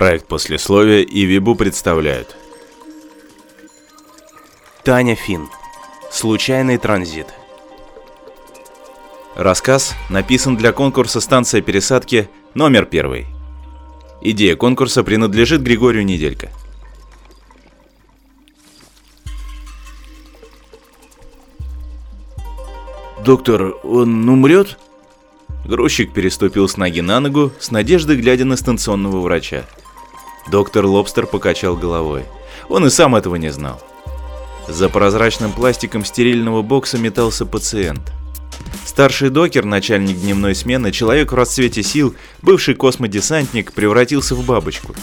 Проект послесловия и Вибу представляют. Таня Фин. Случайный транзит. Рассказ написан для конкурса «Станция пересадки» номер первый. Идея конкурса принадлежит Григорию Неделько. Доктор, он умрет? Грузчик переступил с ноги на ногу, с надеждой глядя на станционного врача. Доктор Лобстер покачал головой. Он и сам этого не знал. За прозрачным пластиком стерильного бокса метался пациент. Старший докер, начальник дневной смены, человек в расцвете сил, бывший космодесантник, превратился в бабочку.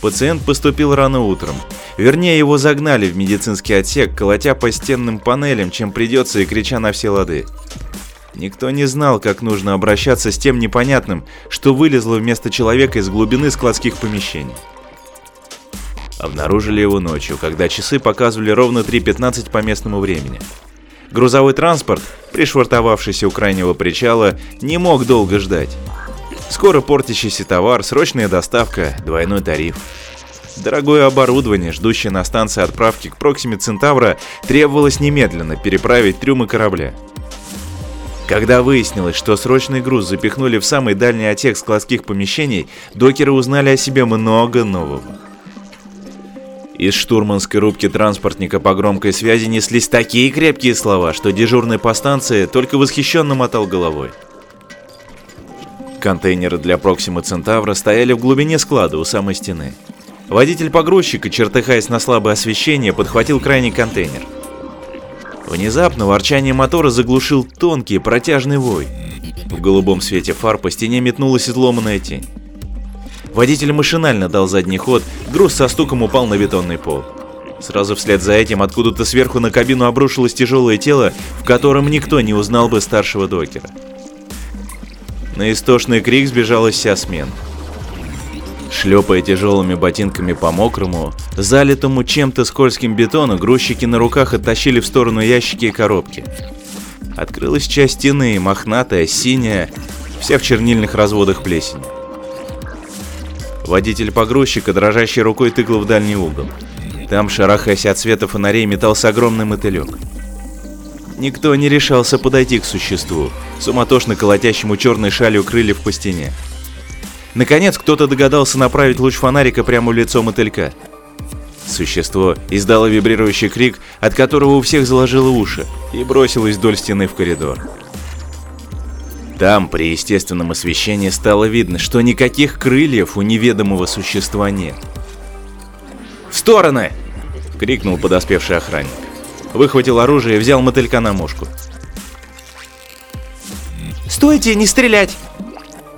Пациент поступил рано утром. Вернее, его загнали в медицинский отсек, колотя по стенным панелям, чем придется и крича на все лады. Никто не знал, как нужно обращаться с тем непонятным, что вылезло вместо человека из глубины складских помещений. Обнаружили его ночью, когда часы показывали ровно 3.15 по местному времени. Грузовой транспорт, пришвартовавшийся у крайнего причала, не мог долго ждать. Скоро портящийся товар, срочная доставка, двойной тариф. Дорогое оборудование, ждущее на станции отправки к Проксиме Центавра, требовалось немедленно переправить трюмы корабля. Когда выяснилось, что срочный груз запихнули в самый дальний отсек складских помещений, докеры узнали о себе много нового. Из штурманской рубки транспортника по громкой связи неслись такие крепкие слова, что дежурный по станции только восхищенно мотал головой. Контейнеры для Проксима Центавра стояли в глубине склада у самой стены. Водитель погрузчика, чертыхаясь на слабое освещение, подхватил крайний контейнер. Внезапно ворчание мотора заглушил тонкий протяжный вой. В голубом свете фар по стене метнулась изломанная тень. Водитель машинально дал задний ход, груз со стуком упал на бетонный пол. Сразу вслед за этим откуда-то сверху на кабину обрушилось тяжелое тело, в котором никто не узнал бы старшего докера. На истошный крик сбежалась вся смена. Шлепая тяжелыми ботинками по мокрому, залитому чем-то скользким бетону, грузчики на руках оттащили в сторону ящики и коробки. Открылась часть стены, мохнатая, синяя, вся в чернильных разводах плесени. Водитель погрузчика дрожащей рукой тыкал в дальний угол. Там, шарахаясь от света фонарей, метался огромный мотылек. Никто не решался подойти к существу, суматошно колотящему черной шалью крыльев по стене. Наконец, кто-то догадался направить луч фонарика прямо в лицо мотылька. Существо издало вибрирующий крик, от которого у всех заложило уши, и бросилось вдоль стены в коридор. Там, при естественном освещении, стало видно, что никаких крыльев у неведомого существа нет. «В стороны!» — крикнул подоспевший охранник. Выхватил оружие и взял мотылька на мушку. «Стойте, не стрелять!»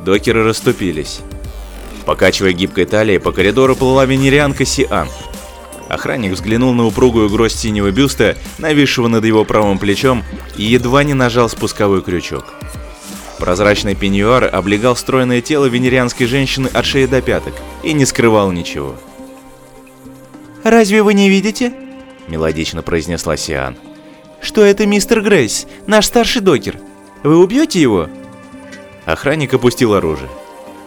Докеры расступились. Покачивая гибкой талией, по коридору плыла венерианка Сиан. Охранник взглянул на упругую гроздь синего бюста, нависшего над его правым плечом, и едва не нажал спусковой крючок. Прозрачный пеньюар облегал стройное тело венерианской женщины от шеи до пяток и не скрывал ничего. «Разве вы не видите?» – мелодично произнесла Сиан. «Что это мистер Грейс, наш старший докер? Вы убьете его?» Охранник опустил оружие.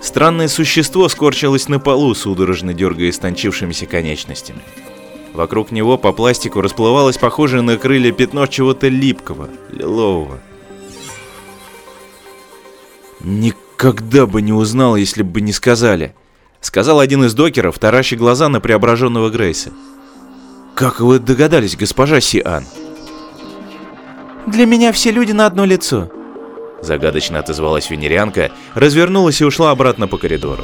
Странное существо скорчилось на полу, судорожно дергая истончившимися конечностями. Вокруг него по пластику расплывалось похожее на крылья пятно чего-то липкого, лилового. «Никогда бы не узнал, если бы не сказали», — сказал один из докеров, тараща глаза на преображенного Грейса. «Как вы догадались, госпожа Сиан?» «Для меня все люди на одно лицо», Загадочно отозвалась венерианка, развернулась и ушла обратно по коридору.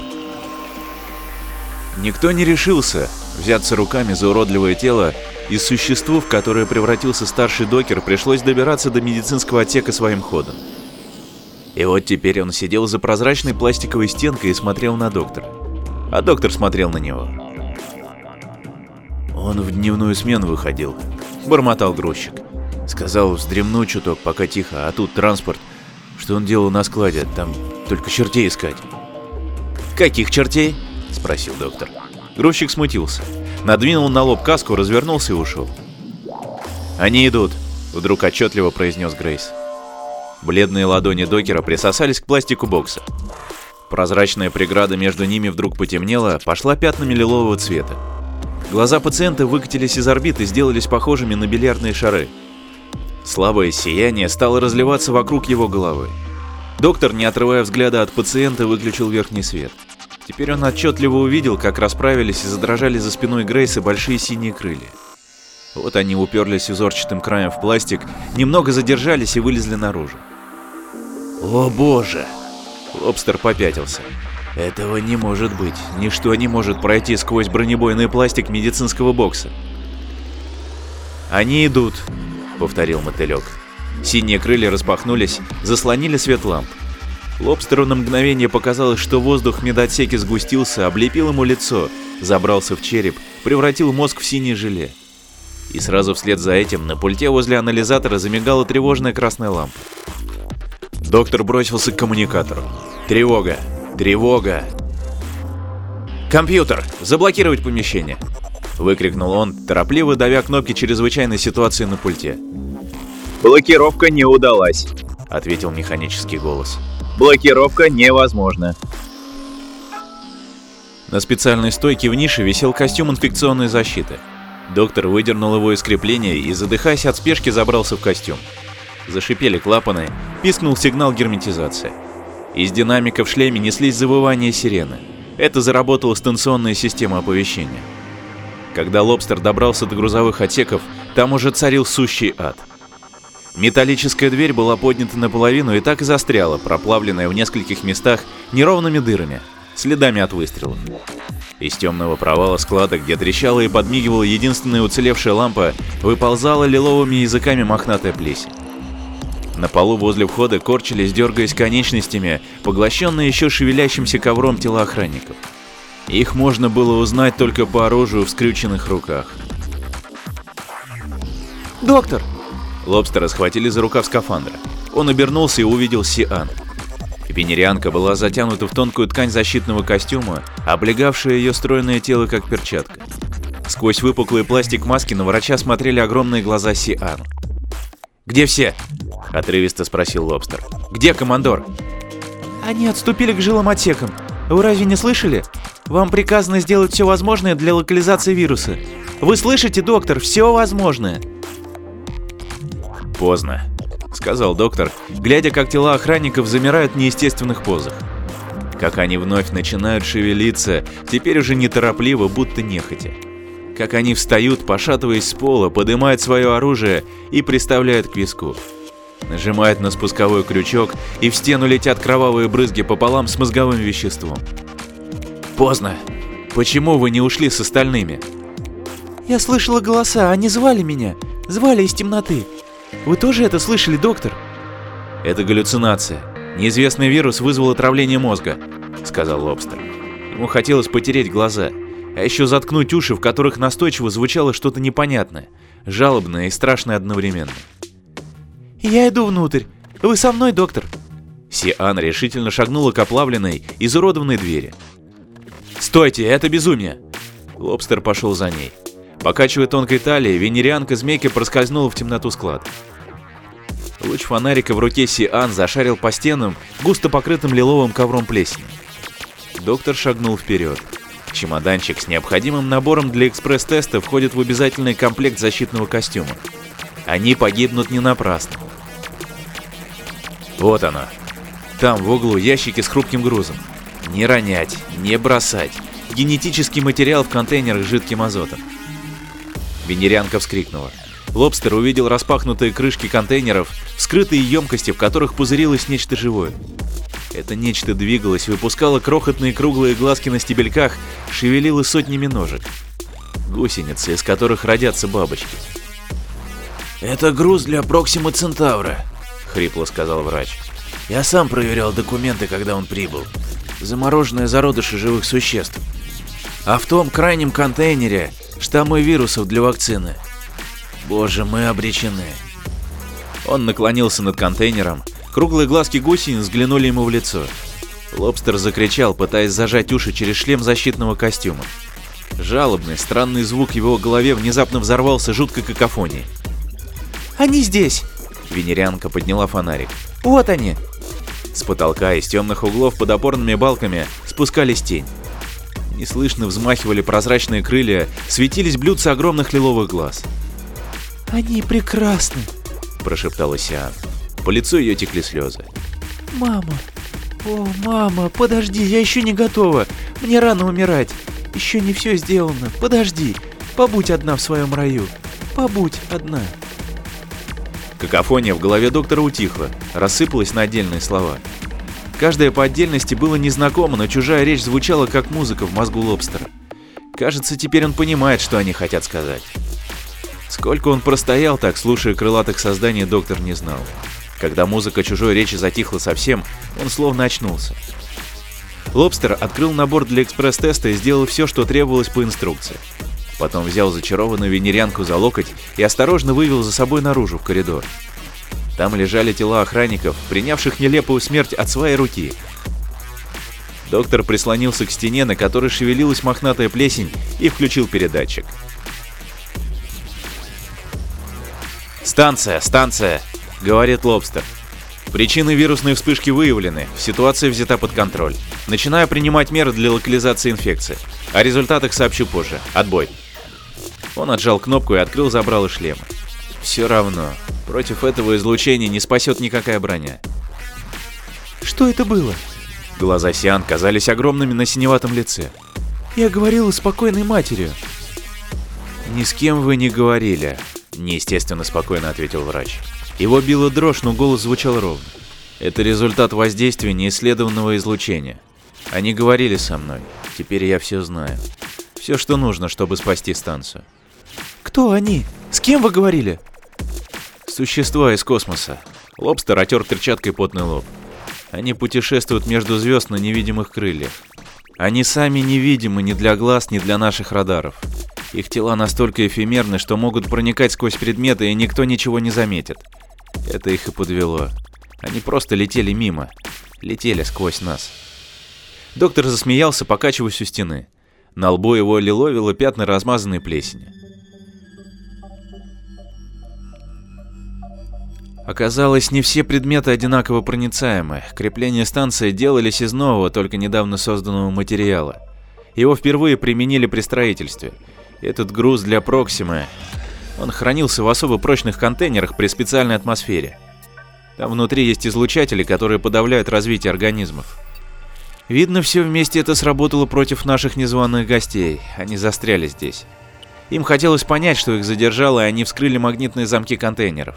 Никто не решился взяться руками за уродливое тело, и существу, в которое превратился старший докер, пришлось добираться до медицинского отсека своим ходом. И вот теперь он сидел за прозрачной пластиковой стенкой и смотрел на доктора. А доктор смотрел на него. Он в дневную смену выходил, бормотал грузчик. Сказал, вздремну чуток, пока тихо, а тут транспорт – что он делал на складе? Там только чертей искать. «Каких чертей?» – спросил доктор. Грузчик смутился. Надвинул на лоб каску, развернулся и ушел. «Они идут», – вдруг отчетливо произнес Грейс. Бледные ладони докера присосались к пластику бокса. Прозрачная преграда между ними вдруг потемнела, пошла пятнами лилового цвета. Глаза пациента выкатились из орбит и сделались похожими на бильярдные шары. Слабое сияние стало разливаться вокруг его головы. Доктор, не отрывая взгляда от пациента, выключил верхний свет. Теперь он отчетливо увидел, как расправились и задрожали за спиной Грейса большие синие крылья. Вот они уперлись узорчатым краем в пластик, немного задержались и вылезли наружу. О боже! Лобстер попятился. Этого не может быть. Ничто не может пройти сквозь бронебойный пластик медицинского бокса. «Они идут», — повторил мотылек. Синие крылья распахнулись, заслонили свет ламп. Лобстеру на мгновение показалось, что воздух в медотсеке сгустился, облепил ему лицо, забрался в череп, превратил мозг в синее желе. И сразу вслед за этим на пульте возле анализатора замигала тревожная красная лампа. Доктор бросился к коммуникатору. «Тревога! Тревога!» «Компьютер! Заблокировать помещение!» Выкрикнул он, торопливо давя кнопки чрезвычайной ситуации на пульте. «Блокировка не удалась», — ответил механический голос. «Блокировка невозможна». На специальной стойке в нише висел костюм инфекционной защиты. Доктор выдернул его из крепления и, задыхаясь от спешки, забрался в костюм. Зашипели клапаны, пискнул сигнал герметизации. Из динамика в шлеме неслись завывания сирены. Это заработала станционная система оповещения. Когда Лобстер добрался до грузовых отсеков, там уже царил сущий ад. Металлическая дверь была поднята наполовину и так и застряла, проплавленная в нескольких местах неровными дырами, следами от выстрелов. Из темного провала склада, где трещала и подмигивала единственная уцелевшая лампа, выползала лиловыми языками мохнатая плесень. На полу возле входа корчились, дергаясь конечностями, поглощенные еще шевелящимся ковром тела охранников. Их можно было узнать только по оружию в скрюченных руках. «Доктор!» Лобстера схватили за рукав скафандра. Он обернулся и увидел Сиан. Венерианка была затянута в тонкую ткань защитного костюма, облегавшая ее стройное тело как перчатка. Сквозь выпуклый пластик маски на врача смотрели огромные глаза Сиан. «Где все?» – отрывисто спросил Лобстер. «Где командор?» «Они отступили к жилым отсекам. Вы разве не слышали? Вам приказано сделать все возможное для локализации вируса. Вы слышите, доктор, все возможное?» «Поздно», — сказал доктор, глядя, как тела охранников замирают в неестественных позах. Как они вновь начинают шевелиться, теперь уже неторопливо, будто нехотя. Как они встают, пошатываясь с пола, поднимают свое оружие и приставляют к виску. Нажимают на спусковой крючок, и в стену летят кровавые брызги пополам с мозговым веществом. «Поздно. Почему вы не ушли с остальными?» «Я слышала голоса, они звали меня. Звали из темноты. Вы тоже это слышали, доктор?» «Это галлюцинация. Неизвестный вирус вызвал отравление мозга», — сказал Лобстер. Ему хотелось потереть глаза, а еще заткнуть уши, в которых настойчиво звучало что-то непонятное, жалобное и страшное одновременно. «Я иду внутрь. Вы со мной, доктор?» Сиан решительно шагнула к оплавленной, изуродованной двери. «Стойте, это безумие!» Лобстер пошел за ней. Покачивая тонкой талией, венерианка змейки проскользнула в темноту склада. Луч фонарика в руке Сиан зашарил по стенам, густо покрытым лиловым ковром плесени. Доктор шагнул вперед. Чемоданчик с необходимым набором для экспресс-теста входит в обязательный комплект защитного костюма. Они погибнут не напрасно. Вот оно. Там в углу ящики с хрупким грузом. Не ронять, не бросать. Генетический материал в контейнерах с жидким азотом. Венерянка вскрикнула. Лобстер увидел распахнутые крышки контейнеров, вскрытые емкости, в которых пузырилось нечто живое. Это нечто двигалось, выпускало крохотные круглые глазки на стебельках, шевелило сотнями ножек. Гусеницы, из которых родятся бабочки. «Это груз для Проксима Центавра», — хрипло сказал врач. «Я сам проверял документы, когда он прибыл. Замороженные зародыши живых существ. А в том крайнем контейнере штаммы вирусов для вакцины. Боже, мы обречены». Он наклонился над контейнером, круглые глазки гусениц взглянули ему в лицо. Лобстер закричал, пытаясь зажать уши через шлем защитного костюма. Жалобный, странный звук в его голове внезапно взорвался жуткой какофонией. «Они здесь!» Венерианка подняла фонарик. «Вот они!» С потолка из темных углов под опорными балками спускались тень. Неслышно взмахивали прозрачные крылья, светились блюдца огромных лиловых глаз. «Они прекрасны!» – прошептала Сиан. По лицу ее текли слезы. «Мама! О, мама, подожди, я еще не готова. Мне рано умирать. Еще не все сделано. Подожди. Побудь одна в своем раю. Побудь одна». Какофония в голове доктора утихла, рассыпалась на отдельные слова. Каждое по отдельности было незнакомо, но чужая речь звучала как музыка в мозгу лобстера. Кажется, теперь он понимает, что они хотят сказать. Сколько он простоял так, слушая крылатых созданий, доктор не знал. Когда музыка чужой речи затихла совсем, он словно очнулся. Лобстер открыл набор для экспресс-теста и сделал все, что требовалось по инструкции. Потом взял зачарованную венерянку за локоть и осторожно вывел за собой наружу в коридор. Там лежали тела охранников, принявших нелепую смерть от своей руки. Доктор прислонился к стене, на которой шевелилась мохнатая плесень, и включил передатчик. «Станция, станция!» — говорит Лобстер. Причины вирусной вспышки выявлены, ситуация взята под контроль. Начинаю принимать меры для локализации инфекции. О результатах сообщу позже. Отбой. Он отжал кнопку и открыл забрало шлема. Все равно, против этого излучения не спасет никакая броня. Что это было? Глаза Сиан казались огромными на синеватом лице. Я говорила спокойной матерью. Ни с кем вы не говорили, неестественно спокойно ответил врач. Его била дрожь, но голос звучал ровно. Это результат воздействия неисследованного излучения. Они говорили со мной. Теперь я все знаю. Все, что нужно, чтобы спасти станцию. Кто они? С кем вы говорили? Существа из космоса. Лобстер отер перчаткой потный лоб. Они путешествуют между звезд на невидимых крыльях. Они сами невидимы ни для глаз, ни для наших радаров. Их тела настолько эфемерны, что могут проникать сквозь предметы, и никто ничего не заметит. Это их и подвело. Они просто летели мимо. Летели сквозь нас. Доктор засмеялся, покачиваясь у стены. На лбу его лиловило пятна размазанной плесени. Оказалось, не все предметы одинаково проницаемы. Крепления станции делались из нового, только недавно созданного материала. Его впервые применили при строительстве. Этот груз для Проксимы, он хранился в особо прочных контейнерах при специальной атмосфере. Там внутри есть излучатели, которые подавляют развитие организмов. Видно, все вместе это сработало против наших незваных гостей. Они застряли здесь. Им хотелось понять, что их задержало, и они вскрыли магнитные замки контейнеров.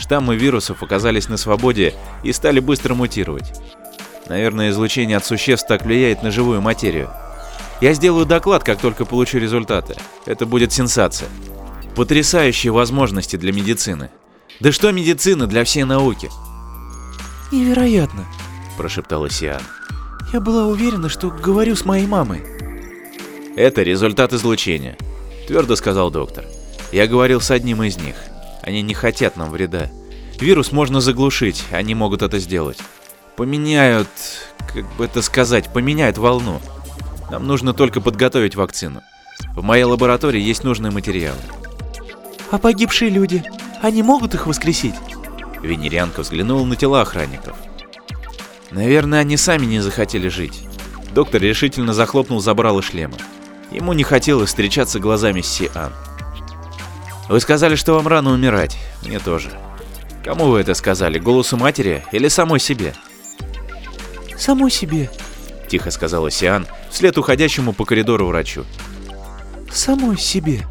Штаммы вирусов оказались на свободе и стали быстро мутировать. Наверное, излучение от существ так влияет на живую материю. Я сделаю доклад, как только получу результаты. Это будет сенсация. Потрясающие возможности для медицины. Да что медицина для всей науки? Невероятно, прошептала Сиан. Я была уверена, что говорю с моей мамой. Это результат излучения, твердо сказал доктор. Я говорил с одним из них. Они не хотят нам вреда. Вирус можно заглушить, они могут это сделать. Поменяют, как бы это сказать, поменяют волну. Нам нужно только подготовить вакцину. В моей лаборатории есть нужные материалы. А погибшие люди, они могут их воскресить? Венерянка взглянула на тела охранников. Наверное, они сами не захотели жить. Доктор решительно захлопнул забрало шлема. Ему не хотелось встречаться глазами с Сиан. Вы сказали, что вам рано умирать. Мне тоже. Кому вы это сказали? Голосу матери или самой себе? Самой себе, тихо сказала Сиан вслед уходящему по коридору врачу. Самой себе.